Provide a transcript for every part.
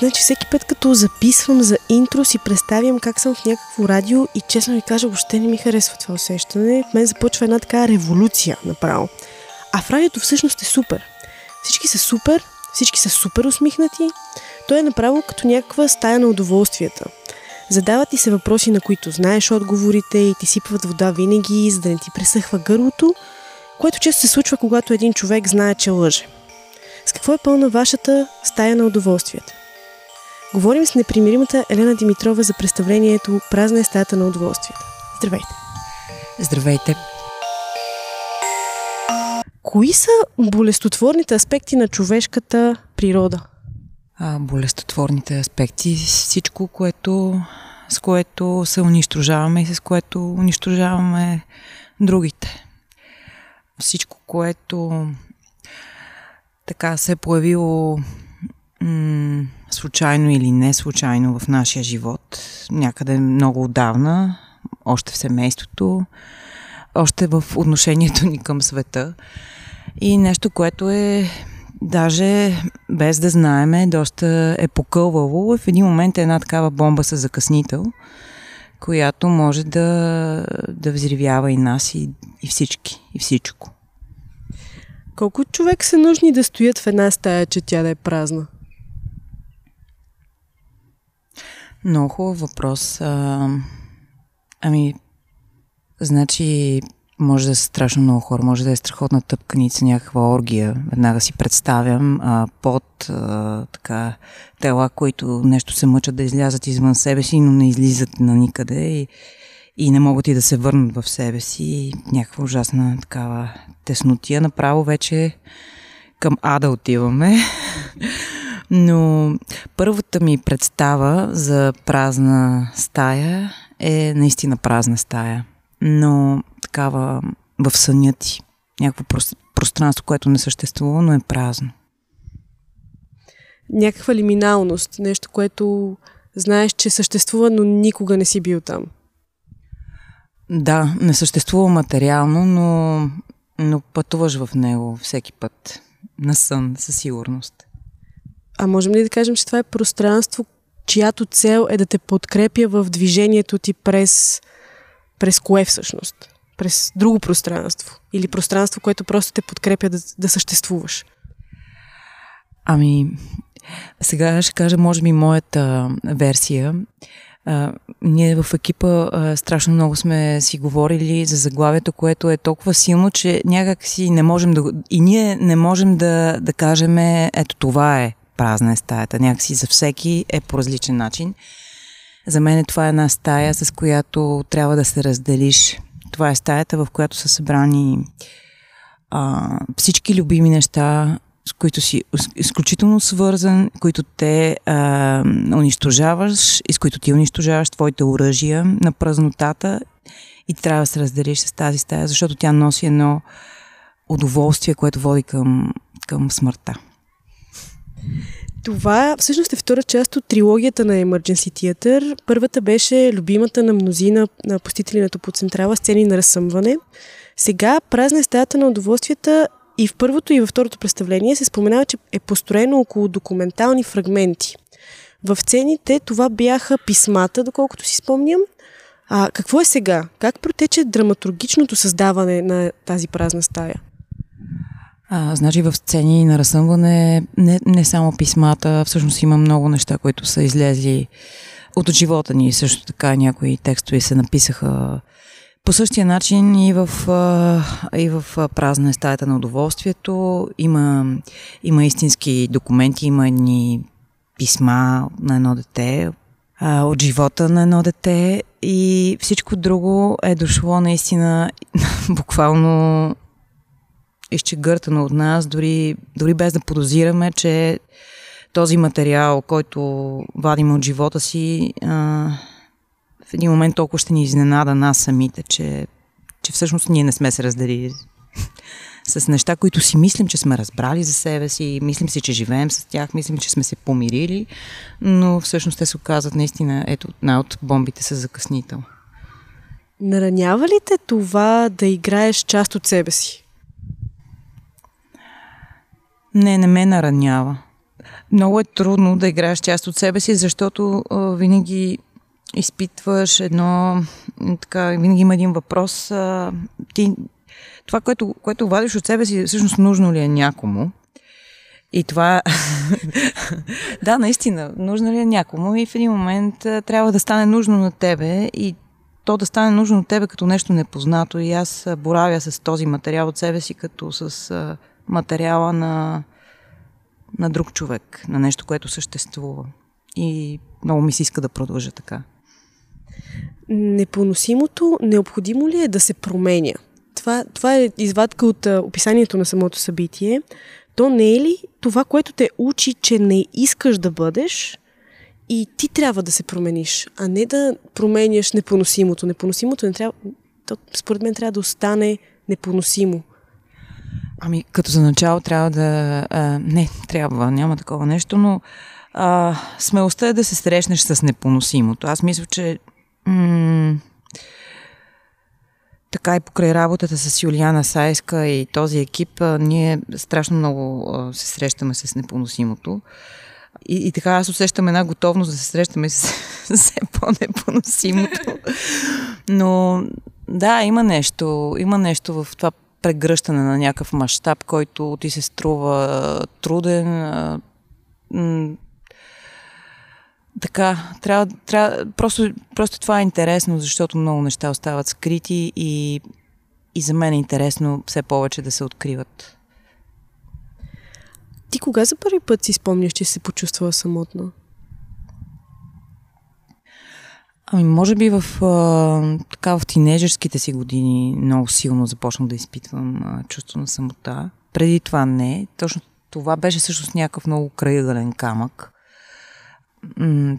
Значи всеки път като записвам за интро си представям как съм в някакво радио и честно ви кажа, въобще не ми харесва това усещане. В мен започва една така революция направо. А в радиото всъщност е супер. Всички са супер, всички са супер усмихнати. То е направо като някаква стая на удоволствията. Задават ти се въпроси, на които знаеш отговорите и ти сипват вода винаги, за да не ти пресъхва гърлото, което често се случва, когато един човек знае, че лъже. С какво е пълна вашата стая на удоволствията? Говорим с непримиримата Елена Димитрова за представлението Празна е стаята на удоволствията. Здравейте! Здравейте! Кои са болестотворните аспекти на човешката природа? А, болестотворните аспекти, всичко, което, с което се унищожаваме и с което унищожаваме другите. Всичко, което така се е появило м- случайно или не случайно в нашия живот, някъде много отдавна, още в семейството, още в отношението ни към света. И нещо, което е даже без да знаеме, доста е покълвало. В един момент е една такава бомба с закъснител, която може да, да взривява и нас, и, и всички, и всичко. Колко човек са нужни да стоят в една стая, че тя да е празна? Много хубав въпрос. А, ами, значи, може да са страшно много хора, може да е страхотна тъпканица, някаква оргия. Веднага си представям а, под а, така, тела, които нещо се мъчат да излязат извън себе си, но не излизат на никъде и, и не могат и да се върнат в себе си. Някаква ужасна такава теснотия. Направо вече към ада отиваме. Но първата ми представа за празна стая е наистина празна стая. Но такава в съня ти. Някакво пространство, което не съществува, но е празно. Някаква лиминалност, нещо, което знаеш, че съществува, но никога не си бил там. Да, не съществува материално, но, но пътуваш в него всеки път. На сън, със сигурност. А можем ли да кажем, че това е пространство, чиято цел е да те подкрепя в движението ти през, през кое всъщност? През друго пространство? Или пространство, което просто те подкрепя да, да съществуваш? Ами, сега ще кажа, може би, моята версия. А, ние в екипа а, страшно много сме си говорили за заглавието, което е толкова силно, че някак си не можем да... И ние не можем да, да кажем, ето това е празна е стаята. Някакси за всеки е по различен начин. За мен това е една стая, с която трябва да се разделиш. Това е стаята, в която са събрани а, всички любими неща, с които си изключително свързан, които те а, унищожаваш и с които ти унищожаваш твоите оръжия на празнотата и ти трябва да се разделиш с тази стая, защото тя носи едно удоволствие, което води към, към смъртта. Това всъщност е втора част от трилогията на Emergency Theater. Първата беше любимата на мнозина на посетители на Топоцентрала сцени на разсъмване. Сега празна е стаята на удоволствията и в първото и във второто представление се споменава, че е построено около документални фрагменти. В сцените това бяха писмата, доколкото си спомням. А какво е сега? Как протече драматургичното създаване на тази празна стая? А, значи в сцени на разсъмване не, не само писмата, всъщност има много неща, които са излезли от живота ни. Също така някои текстове се написаха по същия начин и в, и в празна е стаята на удоволствието. Има, има истински документи, има едни писма на едно дете, от живота на едно дете и всичко друго е дошло наистина буквално изчегъртано от нас, дори, дори без да подозираме, че този материал, който вадим от живота си, а, в един момент толкова ще ни изненада нас самите, че, че всъщност ние не сме се разделили с неща, които си мислим, че сме разбрали за себе си, мислим си, че живеем с тях, мислим, че сме се помирили, но всъщност те се оказват наистина, ето, една от бомбите са закъснител. Наранява ли те това да играеш част от себе си? Не, не ме наранява. много е трудно да играеш част от себе си, защото а, винаги изпитваш едно, така, винаги има един въпрос. А, ти, това, което, което вадиш от себе си, всъщност нужно ли е някому? И това, да, наистина, нужно ли е някому и в един момент а, трябва да стане нужно на тебе и то да стане нужно от тебе като нещо непознато и аз боравя с този материал от себе си като с а, материала на, на друг човек, на нещо, което съществува. И много ми се иска да продължа така. Непоносимото необходимо ли е да се променя? Това, това е извадка от а, описанието на самото събитие. То не е ли това, което те учи, че не искаш да бъдеш и ти трябва да се промениш, а не да променяш непоносимото. Непоносимото не трябва, то, според мен трябва да остане непоносимо. Ами, като за начало трябва да... А, не, трябва, няма такова нещо, но а, смелостта е да се срещнеш с непоносимото. Аз мисля, че м- така и покрай работата с Юлиана Сайска и този екип, а, ние страшно много а, се срещаме с непоносимото. И, и така аз усещам една готовност да се срещаме с все по-непоносимото. Но да, има нещо, има нещо в това прегръщане на някакъв мащаб, който ти се струва труден. така, трябва, трябва просто, просто това е интересно, защото много неща остават скрити и, и за мен е интересно все повече да се откриват. Ти кога за първи път си спомняш, че се почувствала самотно? Ами, може би в, а, така, в тинейджерските си години много силно започнах да изпитвам а, чувство на самота. Преди това не. Точно това беше също някакъв много крайъгълен камък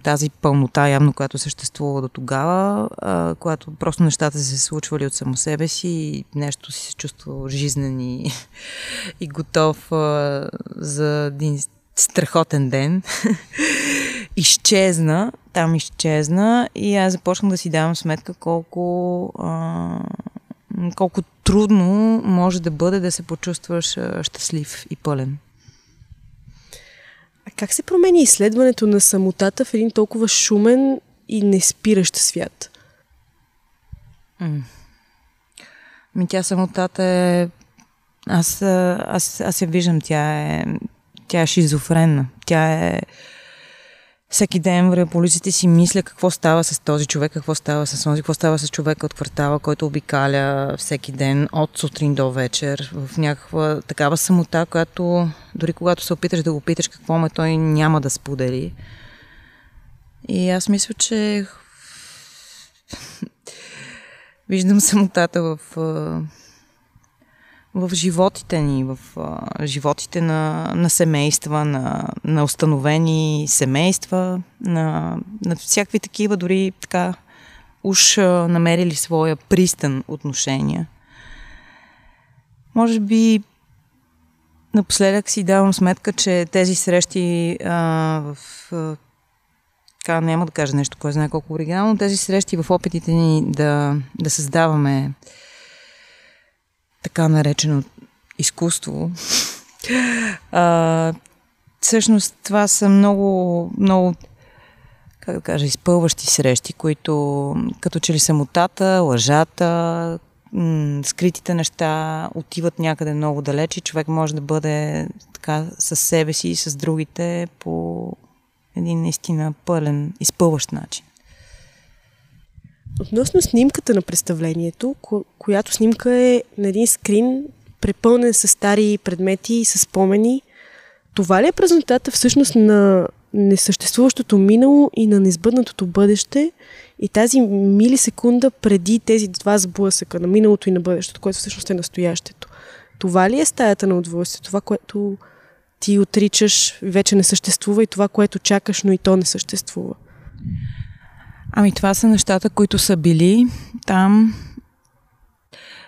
тази пълнота явно, която съществува до тогава, а, когато просто нещата се случвали от само себе си и нещо си се чувства жизнен и, и готов а, за един страхотен ден. изчезна, там изчезна и аз започнах да си давам сметка колко, а, колко трудно може да бъде да се почувстваш а, щастлив и пълен. А как се промени изследването на самотата в един толкова шумен и неспиращ свят? Ми тя самотата е... Аз, аз, аз я виждам, тя е, тя е шизофренна. Тя е всеки ден вървя по улиците си мисля какво става с този човек, какво става с този, какво става с човека от квартала, който обикаля всеки ден от сутрин до вечер в някаква такава самота, която дори когато се опиташ да го питаш какво ме, той няма да сподели. И аз мисля, че виждам самотата в в животите ни, в а, животите на, на семейства, на, на установени семейства, на, на всякакви такива, дори така уж а, намерили своя пристан отношения. Може би напоследък си давам сметка, че тези срещи а, в а, така няма да кажа нещо, кой знае колко оригинално, тези срещи в опитите ни да, да създаваме така наречено изкуство. А, всъщност това са много, много как да кажа, изпълващи срещи, които като че ли самотата, лъжата, скритите неща отиват някъде много далеч и човек може да бъде така със себе си и с другите по един наистина пълен, изпълващ начин. Относно снимката на представлението, ко- която снимка е на един скрин, препълнен с стари предмети и с спомени, това ли е празнотата всъщност на несъществуващото минало и на незбъднатото бъдеще и тази милисекунда преди тези два сблъсъка на миналото и на бъдещето, което всъщност е настоящето? Това ли е стаята на удоволствие? Това, което ти отричаш, вече не съществува и това, което чакаш, но и то не съществува? Ами това са нещата, които са били там.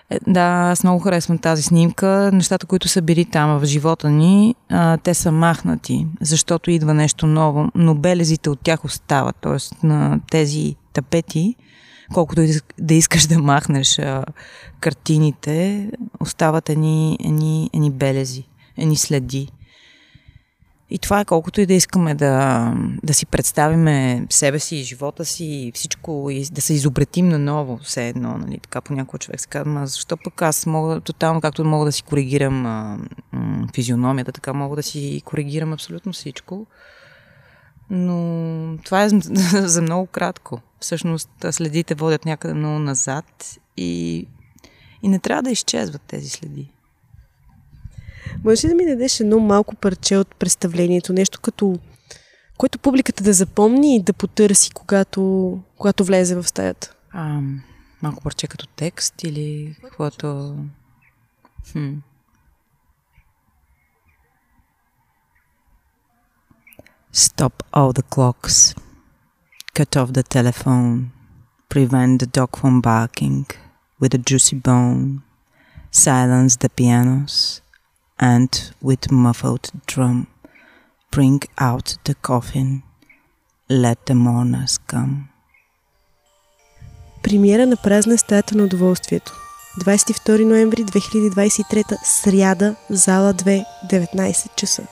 Е, да, аз много харесвам тази снимка. Нещата, които са били там в живота ни, а, те са махнати, защото идва нещо ново, но белезите от тях остават. Тоест на тези тапети, колкото и да искаш да махнеш а, картините, остават едни, едни, едни белези, едни следи. И това е колкото и да искаме да, да си представиме себе си, живота си, всичко и да се изобретим наново, все едно, нали, така понякога човек се казва, защо пък аз мога, тотално както мога да си коригирам а, м, физиономията, така мога да си коригирам абсолютно всичко. Но това е за много кратко. Всъщност следите водят някъде много назад и, и не трябва да изчезват тези следи. Може ли да ми дадеш едно малко парче от представлението? Нещо като което публиката да запомни и да потърси, когато, когато влезе в стаята? А, малко парче като текст или каквото... Хм. Stop all the clocks. Cut off the telephone. Prevent the dog from barking with a juicy bone. Silence the pianos. And with muffled drum, bring out the coffin. Let the mourners come. Премиера на празна стаята на удоволствието. 22 ноември 2023, сряда, зала 2, 19 часа.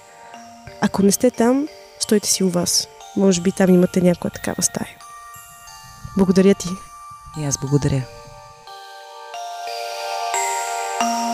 Ако не сте там, стойте си у вас. Може би там имате някоя такава стая. Благодаря ти. И аз благодаря.